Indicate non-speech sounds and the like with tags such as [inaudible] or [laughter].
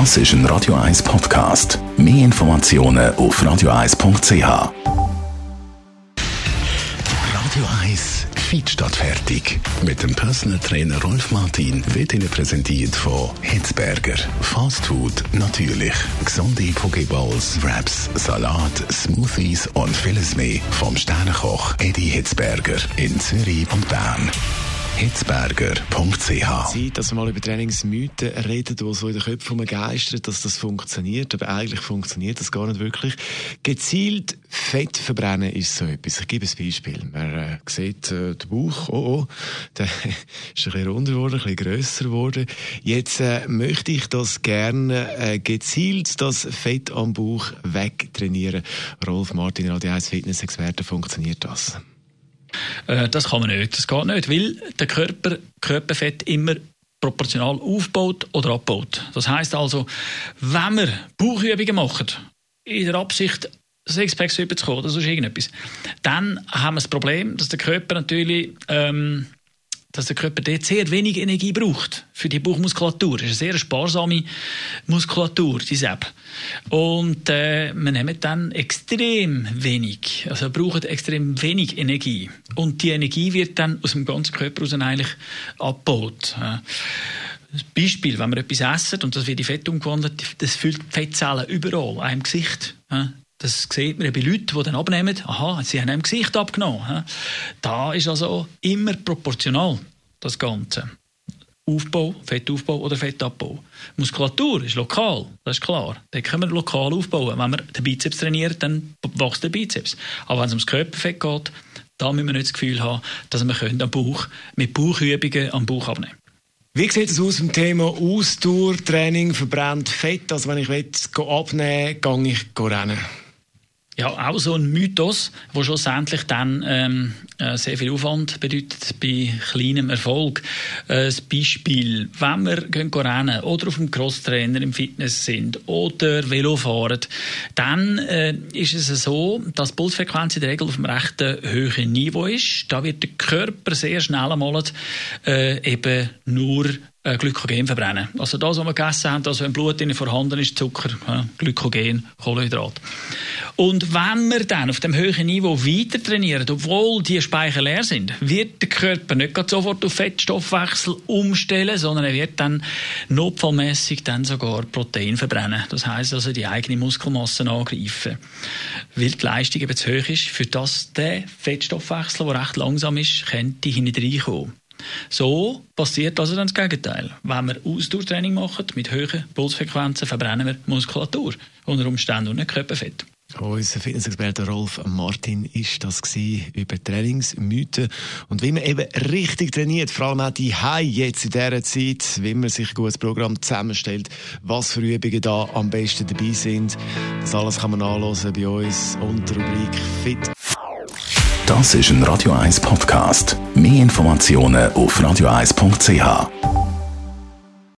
Das ist ein Radio 1 Podcast. Mehr Informationen auf radio1.ch. Radio 1 Feed statt fertig. Mit dem Personal Trainer Rolf Martin wird Ihnen präsentiert von Hitzberger. Fast Food natürlich. Gesunde Pokeballs, Wraps, Salat, Smoothies und vieles mehr vom Sternenkoch Eddie Hitzberger in Zürich und Bern hitzberger.ch. Zeit, dass wir mal über Trainingsmythen reden, die so in den Köpfen geistern, dass das funktioniert. Aber eigentlich funktioniert das gar nicht wirklich. Gezielt Fett verbrennen ist so etwas. Ich gebe ein Beispiel. Man äh, sieht äh, den Bauch, oh, oh, [laughs] der ist ein bisschen runder geworden, ein bisschen grösser geworden. Jetzt äh, möchte ich das gerne äh, gezielt, das Fett am Bauch wegtrainieren. Rolf Martin, Radio 1 Fitness-Experte, funktioniert das? Äh, das kann man nicht. Das geht nicht, weil der Körper Körperfett immer proportional aufbaut oder abbaut. Das heißt also, wenn wir Bauchübungen machen, in der Absicht, Sixpacks überzukommen oder sonst irgendetwas, dann haben wir das Problem, dass der Körper natürlich ähm, dass der Körper dort sehr wenig Energie braucht für die Bauchmuskulatur. Das ist eine sehr sparsame Muskulatur, die Sepp. Und äh, wir nehmen dann extrem wenig, also brauchen extrem wenig Energie. Und die Energie wird dann aus dem ganzen Körper aus eigentlich abgebaut. Beispiel, wenn wir etwas essen und das wird in Fett umgewandelt, das füllt die Fettzellen überall, auch im Gesicht. Das sieht man bei Leuten, die dann abnehmen. Aha, sie haben im Gesicht abgenommen. Da ist also immer proportional das Ganze. Aufbau, Fettaufbau oder Fettabbau. Muskulatur ist lokal, das ist klar. Den können wir lokal aufbauen. Wenn wir den Bizeps trainieren, dann wächst der Bizeps. Aber wenn es ums Körperfett geht, da müssen wir nicht das Gefühl haben, dass wir am Bauch mit Bauchübungen am Bauch abnehmen wie sieht es aus im Thema Ausdauertraining, verbrennt Fett? Also wenn ich will, abnehmen will, gehe ich rennen. Ja, auch so ein Mythos, der schlussendlich dann ähm, äh, sehr viel Aufwand bedeutet bei kleinem Erfolg. Äh, Beispiel, wenn wir gehen rennen oder auf dem Crosstrainer im Fitness sind oder Velo fahren, dann äh, ist es so, dass die Pulsfrequenz in der Regel auf einem recht hohen Niveau ist. Da wird der Körper sehr schnell einmal äh, eben nur äh, Glykogen verbrennen. Also das, was wir gegessen haben, was im Blut vorhanden ist, Zucker, Glykogen, Kohlenhydrat. Und wenn wir dann auf dem höheren Niveau weiter trainieren, obwohl die Speicher leer sind, wird der Körper nicht sofort auf Fettstoffwechsel umstellen, sondern er wird dann notfallmäßig dann sogar Protein verbrennen. Das heißt also die eigene Muskelmasse angreifen. Weil die Leistung eben zu hoch ist, für das der Fettstoffwechsel, der recht langsam ist, könnte hineinkommen. So passiert also dann das Gegenteil. Wenn wir Ausdauertraining machen mit hohen Pulsfrequenzen, verbrennen wir Muskulatur unter Umständen und nicht Körperfett. Unser Fitnessexperte Rolf Martin ist das über Trainingsmythen und wie man eben richtig trainiert, vor allem auch die High jetzt in dieser Zeit, wie man sich ein gutes Programm zusammenstellt, was für Übungen da am besten dabei sind. Das alles kann man nachlesen bei uns unter Rubrik Fit. Das ist ein Radio 1 Podcast. Mehr Informationen auf radio1.ch.